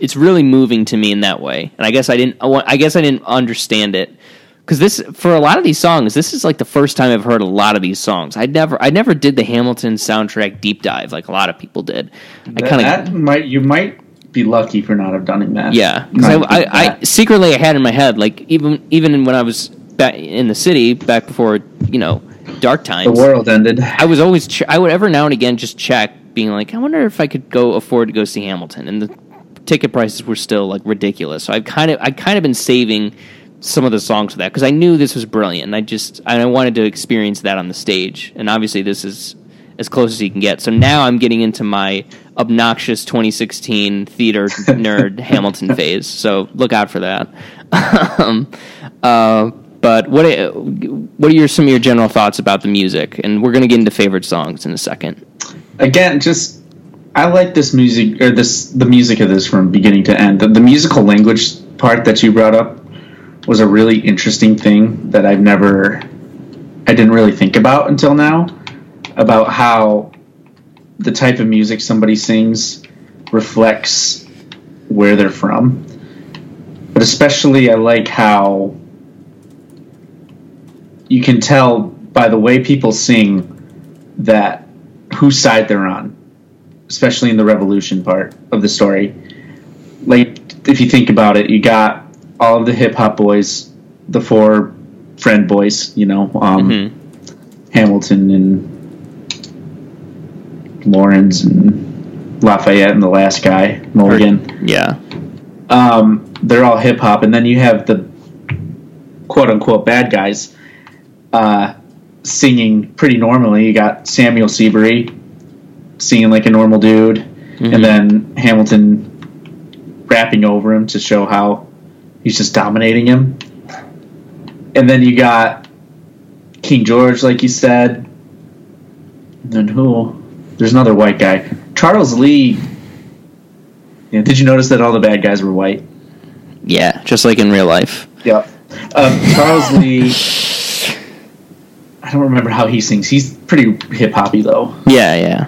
it's really moving to me in that way. And I guess I didn't I guess I didn't understand it because this for a lot of these songs, this is like the first time I've heard a lot of these songs. I never I never did the Hamilton soundtrack deep dive like a lot of people did. I kind of might you might be lucky for not have done it. that. yeah, because I, I, I secretly I had in my head like even even when I was back in the city back before you know dark times. the world ended. I was always ch- I would every now and again just check, being like, I wonder if I could go afford to go see Hamilton, and the ticket prices were still like ridiculous. So I've kind of I kind of been saving some of the songs for that because I knew this was brilliant. And I just I wanted to experience that on the stage, and obviously this is as close as you can get. So now I'm getting into my obnoxious 2016 theater nerd Hamilton phase. So look out for that. um, uh, but what what are your some of your general thoughts about the music? And we're going to get into favorite songs in a second. Again, just I like this music or this the music of this from beginning to end. The, the musical language part that you brought up was a really interesting thing that I've never I didn't really think about until now about how the type of music somebody sings reflects where they're from. But especially, I like how you can tell by the way people sing that whose side they're on, especially in the revolution part of the story. Like, if you think about it, you got all of the hip hop boys, the four friend boys, you know, um, Mhm. Hamilton and Laurens and Lafayette and the last guy, Morgan. Yeah. um, they're all hip hop, and then you have the quote unquote bad guys uh, singing pretty normally. You got Samuel Seabury singing like a normal dude, and then Hamilton rapping over him to show how he's just dominating him. And then you got King George, like you said. And then who? There's another white guy. Charles Lee. Yeah, did you notice that all the bad guys were white? Yeah. Just like in real life. Yep. Um, Charles Lee. I don't remember how he sings. He's pretty hip hoppy though, Yeah. Yeah.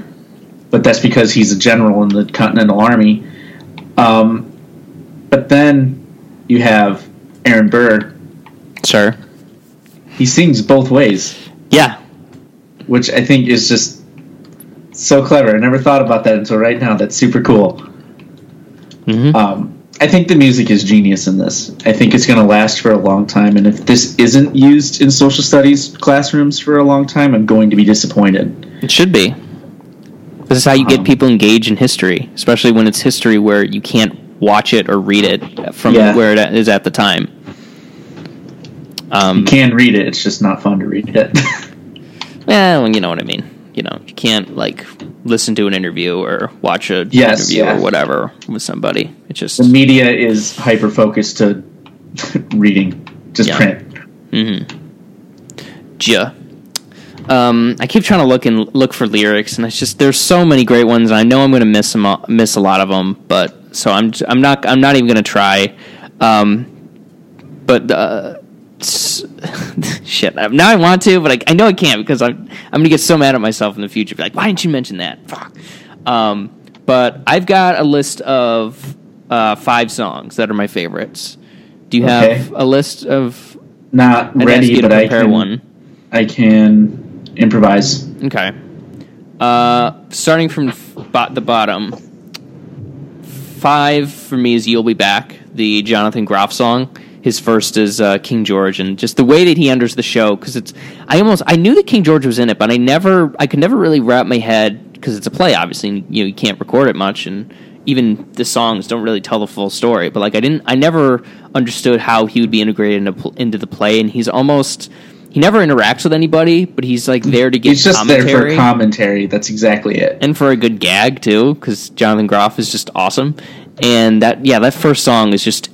but that's because he's a general in the Continental Army. Um, but then you have Aaron Burr. Sure. He sings both ways, Yeah. which I think is just so clever. I never thought about that until right now. That's super cool. Mhm. Um, I think the music is genius in this. I think it's going to last for a long time. And if this isn't used in social studies classrooms for a long time, I'm going to be disappointed. It should be. This is how you get Um, people engaged in history, especially when it's history where you can't watch it or read it from Yeah. where it is at the time. Um, You can read it, it's just not fun to read it. well, you know what I mean. You know, you can't like listen to an interview or watch a Yes, interview yeah. or whatever with somebody. It's just the media is hyper focused to reading, just Yeah. print. ja. Um, I keep trying to look and look for lyrics, and it's just there's so many great ones. And I know I'm going to miss them, miss a lot of them, but so I'm I'm not I'm not even going to try. Um, but uh, shit, now I want to, but I, I know I can't because I'm I'm going to get so mad at myself in the future. Be like, why didn't you mention that? Fuck. Um, but I've got a list of uh, five songs that are my favorites. Do you have a list of? Not I'd ready, but I can, one. I can improvise. Okay. Uh, starting from f- the bottom, five for me is "You'll Be Back," the Jonathan Groff song. His first is uh, King George, and just the way that he enters the show because it's. I almost I knew that King George was in it, but I never I could never really wrap my head because it's a play. Obviously, and, you know you can't record it much, and even the songs don't really tell the full story. But like I didn't I never understood how he would be integrated into into the play, and he's almost. He never interacts with anybody, but he's like there to get He's just there for commentary. That's exactly it. and for a good gag too, because Jonathan Groff is just awesome. And that yeah, that first song is just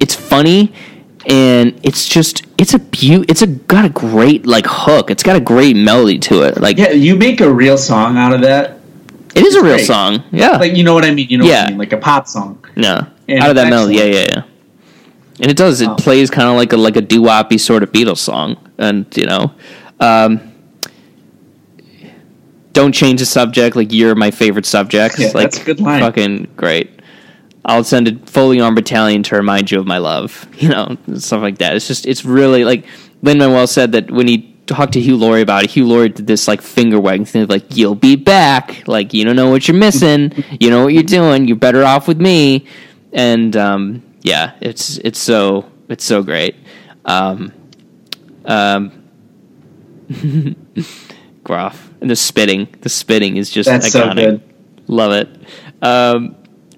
it's funny and it's just it's a beau it's a got a great like hook. It's got a great melody to it. Like Yeah, you make a real song out of that. it is a real great. song. Yeah, Like you know what I mean? You know what Yeah. I mean? Like a pop song. yeah, and out of that melody. Yeah, yeah, yeah. And it does. It Oh. plays kind of like a like a doo woppy sort of Beatles song, and you know. Um, don't change the subject. Like you're my favorite subject. Yeah, like that's a good line. Fucking great. I'll send a fully armed battalion to remind you of my love. You know, stuff like that. It's just it's really like Lin Manuel said that when he talked to Hugh Laurie about it, Hugh Laurie did this like finger wagging thing of, like you'll be back. Like you don't know what you're missing. you know what you're doing. You're better off with me. And um, yeah, it's it's so it's so great. Um, um, Groff and the spitting. The spitting is just That's so iconic. good. Love it. Um,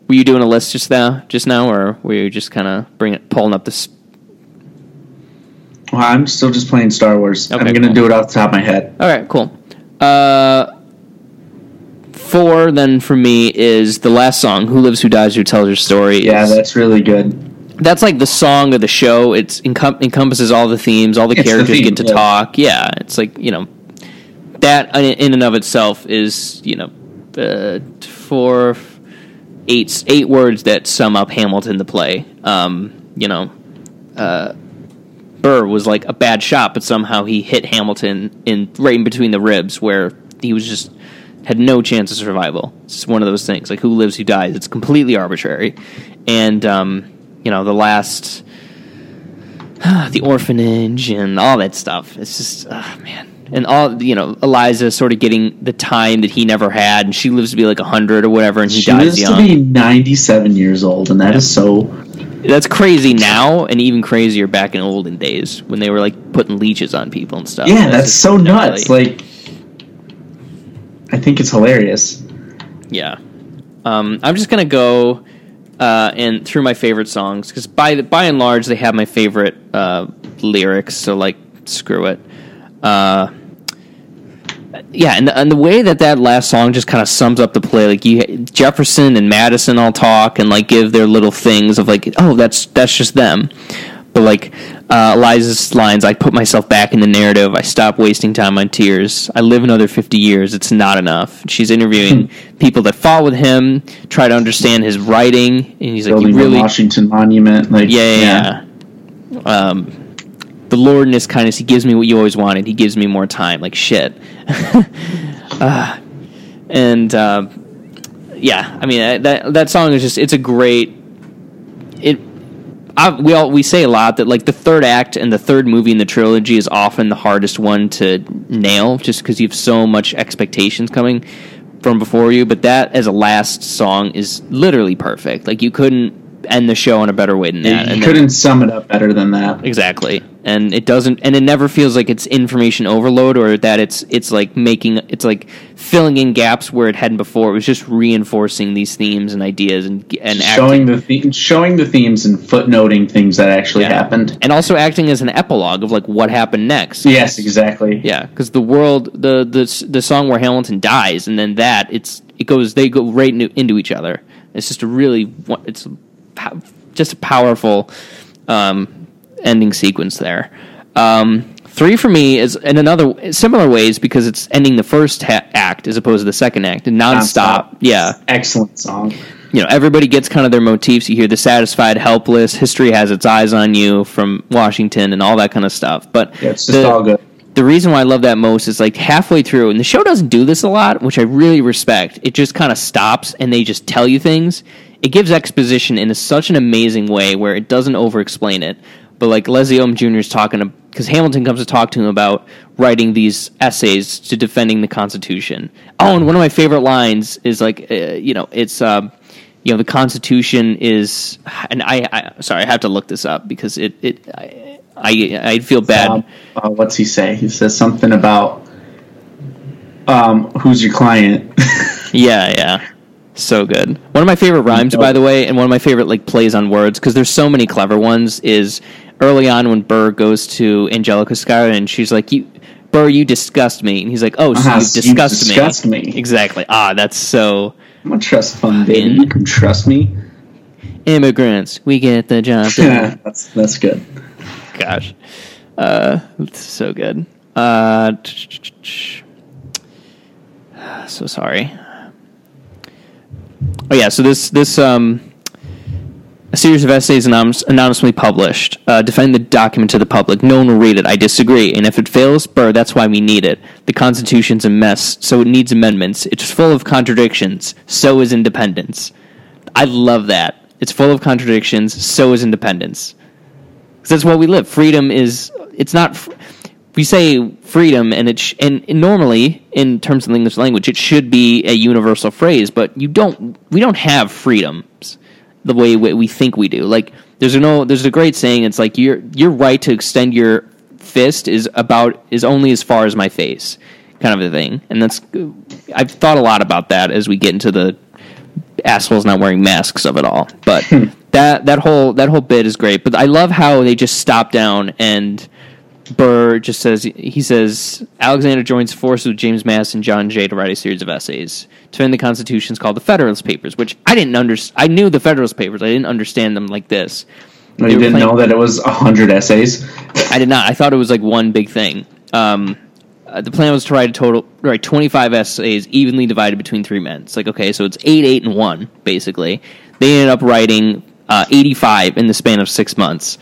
were you doing a list just now, just now, or were you just kind of bring it, pulling up this? Well, I'm still just playing Star Wars. Okay, I'm gonna cool. do it off the top of my head. All right, cool. Uh, four then for me is the last song, "Who Lives, Who Dies, Who Tells Your Story." Yeah, is- that's really good. that's like the song of the show. It's encom- encompasses all the themes, all the It's the characters theme, get to yeah. talk. Yeah, it's like you know that in in and of itself is you know uh, four, eight eight words that sum up Hamilton the play. Um, you know, uh, Burr was like a bad shot, but somehow he hit Hamilton in right in between the ribs, where he was just had no chance of survival. It's one of those things, like who lives, who dies. It's completely arbitrary, and um, you know the last, the orphanage and all that stuff. It's just, oh, man. And all you know, Eliza sort of getting the time that he never had, and she lives to be like hundred or whatever, and he She dies lives young. to be 97 years old, and that is so. That's crazy now, and even crazier back in olden days when they were like putting leeches on people and stuff. Yeah, that's just so nuts. Like, I think it's hilarious. yeah. Um, I'm just gonna go uh, and through my favorite songs because by the, by and large they have my favorite uh, lyrics. So like, screw it. Uh, yeah, and the, and the way that that last song just kind of sums up the play, like you Jefferson and Madison all talk and like give their little things of like, oh, that's that's just them. But like uh, Eliza's lines, I put myself back in the narrative. I stop wasting time on tears. I live another fifty years. It's not enough. She's interviewing people that with him, try to understand his writing, and he's like, Building you really, the Washington Monument. Like, yeah, yeah. yeah. Um, the Lord in His kindness, He gives me what you always wanted. He gives me more time. Like shit. uh, and uh, yeah, I mean that that song is just it's a great. It I, we all we say a lot that like the third act and the third movie in the trilogy is often the hardest one to nail, just because you have so much expectations coming from before you. But that as a last song is literally perfect. Like you couldn't end the show in a better way than that. You And couldn't sum it up better than that. Exactly. And it doesn't and it never feels like it's information overload or that it's it's like making it's like filling in gaps where it hadn't before. It was just reinforcing these themes and ideas and and showing acting, the, the showing the themes and footnoting things that actually Yeah. happened. and also acting as an epilogue of like what happened next. Yes, exactly. Yeah, because the world, the the the song where Hamilton dies, and then that it's it goes they go right into, into each other. It's just a really it's just a powerful um, ending sequence there. Um, three for me is in another similar ways because it's ending the first ha- act as opposed to the second act and nonstop. Nonstop. Yeah, Excellent song. you know everybody gets kind of their motifs you hear the satisfied helpless history has its eyes on you from washington and all that kind of stuff but Yeah, it's just the, all good. the reason why i love that most is like halfway through and the show doesn't do this a lot which i really respect it just kind of stops and they just tell you things it gives exposition in a, such an amazing way where it doesn't over explain it but like leslie Odom jr is talking because hamilton comes to talk to him about writing these essays to defending the constitution oh and one of my favorite lines is like uh, you know it's um, you know the Constitution is, and I, I sorry I have to look this up because it it I I, I feel bad. Um, uh, what's he say? He says something about um, who's your client. Yeah, yeah, so good. One of my favorite rhymes, by the way, and one of my favorite like plays on words because there's so many clever ones. Is early on when Burr goes to Angelica Schuyler and she's like, "You, Burr, you disgust me," and he's like, "Oh, so Uh-huh, you so you disgust, disgust me. me. Exactly. Ah, that's so I'm a trust fund baby. You can trust me. immigrants. We get the job done. that's that's good. Gosh, uh, it's so good. Uh, so sorry. Oh yeah, so this this um, a series of essays anonymous, anonymously published, uh, defending the document to the public. No one will read it. I disagree, and if it fails, Burr, that's why we need it. The Constitution's a mess, so it needs amendments. It's full of contradictions. So is independence. I love that. It's full of contradictions. So is independence. Because that's what we live. Freedom is. It's not. fr- We say freedom, and it sh- and, and normally in terms of English language, it should be a universal phrase. But you don't. We don't have freedoms the way we we think we do. Like there's a no. There's a great saying. It's like your your right to extend your fist is about is only as far as my face, kind of a thing. And that's. I've thought a lot about that as we get into the assholes not wearing masks of it all. But hmm. that that whole that whole bit is great. But I love how they just stop down and Burr just says he says Alexander joins forces with James Madison and John Jay to write a series of essays to defend the Constitutions called the Federalist Papers, which I didn't understand. I knew the Federalist Papers. I didn't understand them like this. No, you didn't know that it was a hundred essays. I did not. I thought it was like one big thing. Um, uh, the plan was to write a total, write 25 essays evenly divided between three men. It's like, okay, so it's 8, 8, and 1, basically. They ended up writing uh, 85 in the span of six months.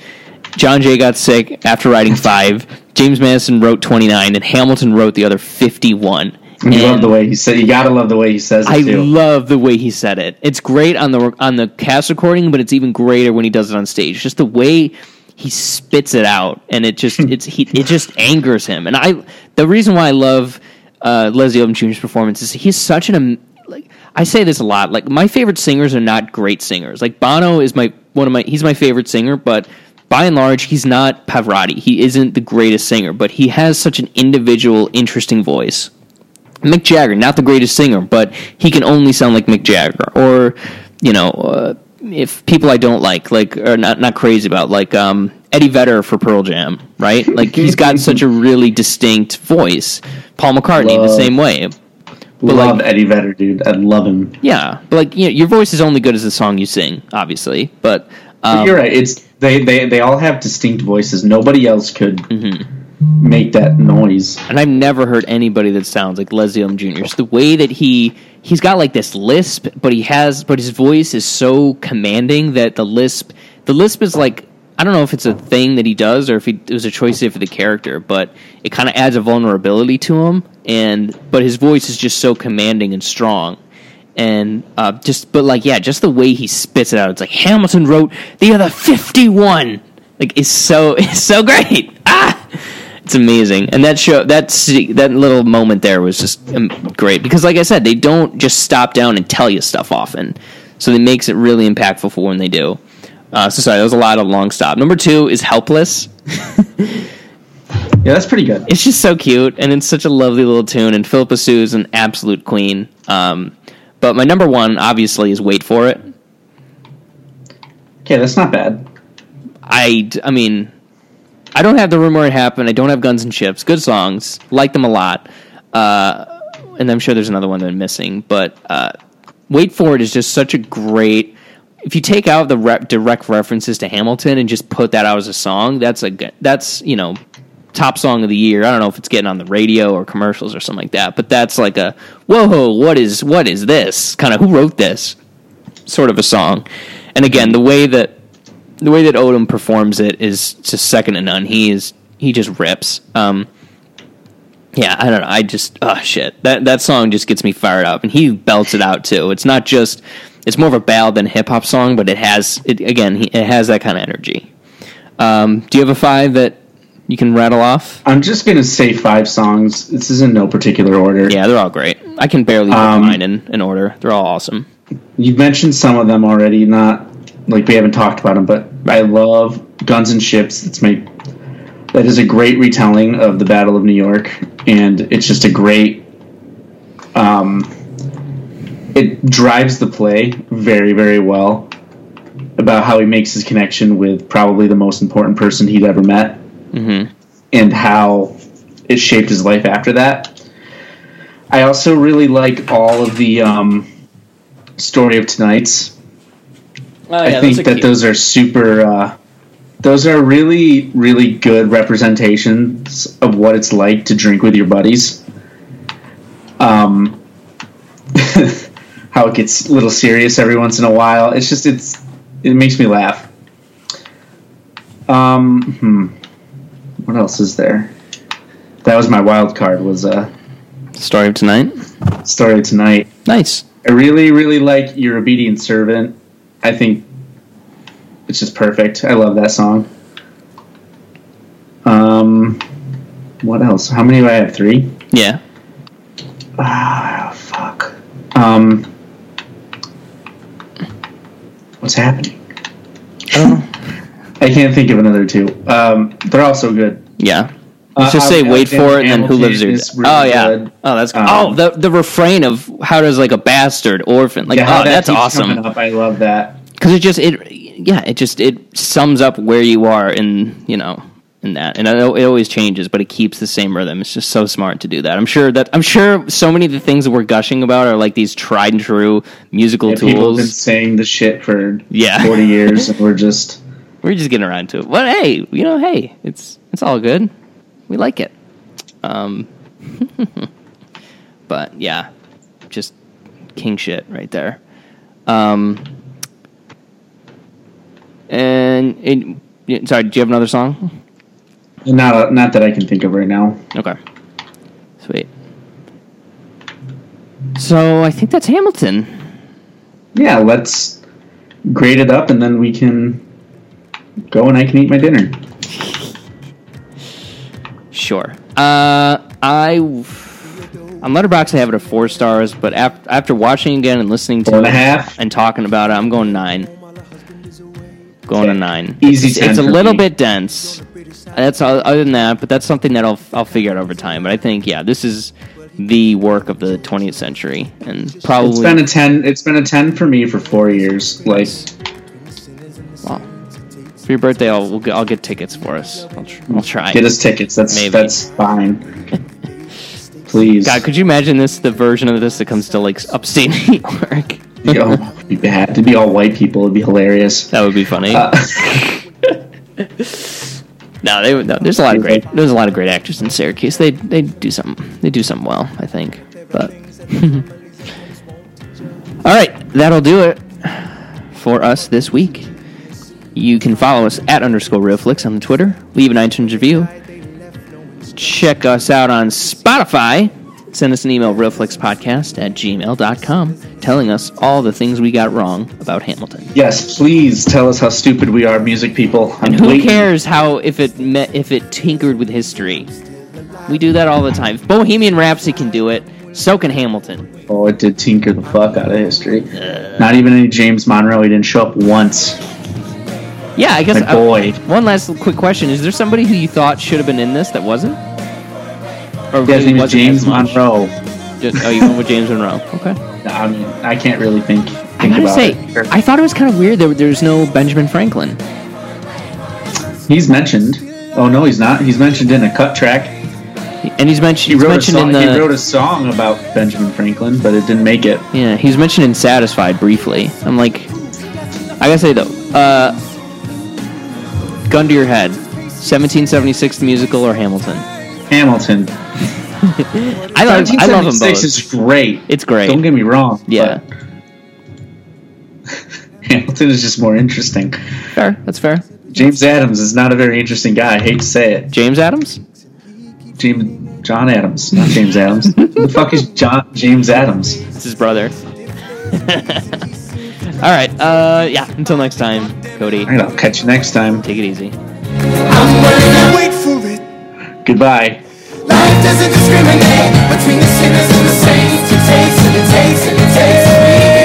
John Jay got sick after writing five. James Madison wrote 29, and Hamilton wrote the other 51. You love the way he said. You gotta love the way he says it I too. love the way he said it. It's great on the on the cast recording, but it's even greater when he does it on stage. Just the way he spits it out, and it just it's he it just angers him. And I the reason why I love uh, Leslie Odom Jr.'s performance is he's such an like I say this a lot. Like my favorite singers are not great singers. Like Bono is my one of my he's my favorite singer, but by and large he's not Pavarotti. He isn't the greatest singer, but he has such an individual, interesting voice. Mick Jagger, not the greatest singer, but he can only sound like Mick Jagger. Or, you know, uh, if people I don't like, like, or not not crazy about, like um, Eddie Vedder for Pearl Jam, right? Like he's got such a really distinct voice. Paul McCartney the same way. Love like- Eddie Vedder, dude. I love him. Yeah, but like you know, your voice is only good as the song you sing, obviously. But um, You're right. It's they, they they all have distinct voices. Nobody else could Mm-hmm. make that noise. and I've never heard anybody that sounds like Leslie Odom Jr. Just the way that he he's got like this lisp, but he has but his voice is so commanding that the lisp the lisp is like I don't know if it's a thing that he does or if he, it was a choice for the character, but it kind of adds a vulnerability to him. And but his voice is just so commanding and strong, and uh, just but like yeah, just the way he spits it out. It's like Hamilton wrote the other fifty one. Like it's so it's so great. Ah, it's amazing. And that show that that little moment there was just um, great because like I said, they don't just stop down and tell you stuff often, so it makes it really impactful for when they do. Uh, so sorry, that was a lot of long stop. Number two is Helpless. Yeah, that's pretty good. It's just so cute, and it's such a lovely little tune. And Phillipa Soo is an absolute queen. Um, but my number one, obviously, is "Wait for It." Okay, that's not bad. I, I mean, I don't have The Room Where It Happened. I don't have Guns and Ships. Good songs, like them a lot. Uh, and I'm sure there's another one that I'm missing. But uh, "Wait for It" is just such a great. If you take out the rep, direct references to Hamilton and just put that out as a song, that's a good- that's you know top song of the year. I don't know if it's getting on the radio or commercials or something like that, but that's like a whoa, what is what is this? Kind of who wrote this? Sort of a song. And again, the way that the way that Odom performs it is just second to none. He is he just rips. Um, yeah, I don't know. I just oh shit that that song just gets me fired up, and he belts it out too. It's not just it's more of a ballad than hip hop song, but it has it again. It has that kind of energy. Um, do you have a five that you can rattle off? I'm just gonna say five songs. This is in no particular order. Yeah, they're all great. I can barely put Um, mine in, in order. They're all awesome. You've mentioned some of them already. Not like we haven't talked about them, but I love Guns and Ships. It's my that is a great retelling of the Battle of New York, and it's just a great. Um, it drives the play very, very well about how he makes his connection with probably the most important person he'd ever met, Mm-hmm. and how it shaped his life after that. I also really like all of the um, story of tonight's. Oh, I think that those are super. Uh, those are really, really good representations of what it's like to drink with your buddies. Um, how it gets a little serious every once in a while. It's just it's it makes me laugh. Um, hmm. what else is there? That was my wild card. Was uh, story of tonight. story of tonight. Nice. I really, really like Your Obedient Servant. I think it's just perfect. I love that song. Um, what else? How many do I have? Three? Yeah. Ah, fuck. Um, what's happening? I can't think of another two. Um, they're all so good. Yeah. Uh, Let's just say wait for it and then who lives there. is really oh yeah. good. Oh that's Um, oh the the refrain of how does like a bastard orphan like Yeah, oh that that's awesome up, I love that. because it just it yeah it just it sums up where you are in you know in that. And I know it always changes but it keeps the same rhythm. It's just so smart to do that. I'm sure that i'm sure so many of the things that we're gushing about are like these tried and true musical Yeah, people have been saying the shit for Yeah. 40 years, and we're just. we're just getting around to it. But hey you know hey it's it's all good. We like it. Um but yeah just king shit right there. Um and it, Sorry, do you have another song? Not not that I can think of right now. Okay. Sweet. So I think that's Hamilton. Yeah, let's grade it up and then we can go and I can eat my dinner. Sure. Uh, I on Letterboxd I have it at four stars, but after, after watching again and listening to Four and a it half? and talking about it, I'm going nine. Going to nine. Easy It's, 10 it's a little me. bit dense. That's all, other than that, but that's something that I'll I'll figure out over time. But I think yeah, this is the work of the 20th century, and probably It's been a ten. It's been a ten for me for four years. Like well, for your birthday, I'll we'll get, I'll get tickets for us. I'll, tr- I'll mm. try. get us tickets. That's Maybe. that's fine. Please. God, could you imagine this? The version of this that comes to like upstate New York. Yo, it'd be bad. It'd be all white people. It'd be hilarious. That would be funny. Uh, no, they. No, there's a lot of great. There's a lot of great actors in Syracuse. They they do something. They do something well, I think. But all right, that'll do it for us this week. You can follow us at underscore RealFlix on the Twitter. Leave an iTunes review. Check us out on Spotify. Send us an email, realflixpodcast at gmail.com, telling us all the things we got wrong about Hamilton. yes, please tell us how stupid we are, music people. I'm And who waiting. cares how if it met if it tinkered with history? We do that all the time. If Bohemian Rhapsody can do it, so can Hamilton. Oh, it did tinker the fuck out of history. Not even any James Monroe. He didn't show up once. Yeah, I guess. My boy. uh, one last quick question: Is there somebody who you thought should have been in this that wasn't? Or Yeah, his name is wasn't James? Monroe. Just, oh, you went with James Monroe. Okay. I mean, I can't really think. think I gotta about say, it. I thought it was kind of weird that there's no Benjamin Franklin. he's mentioned. Oh no, he's not. He's mentioned in a cut track. And he's mentioned. He He's wrote a mentioned song. in the. He wrote a song about Benjamin Franklin, but it didn't make it. Yeah, he's mentioned in Satisfied briefly. I'm like, I gotta say though, uh, gun to your head, 1776 the musical or Hamilton? Hamilton. I love, I love them both. is great. It's great. Don't get me wrong. Yeah. but Hamilton is just more interesting. Fair, that's fair. James Adams is not a very interesting guy. I hate to say it. James Adams? James John Adams, not James Adams. Who the fuck is John James Adams? It's his brother. All right, uh, yeah. Until next time, Cody, All right, I'll catch you next time. take it easy. Wait for it. Goodbye. Life doesn't discriminate between the sinners and the saints. It takes and it takes and it takes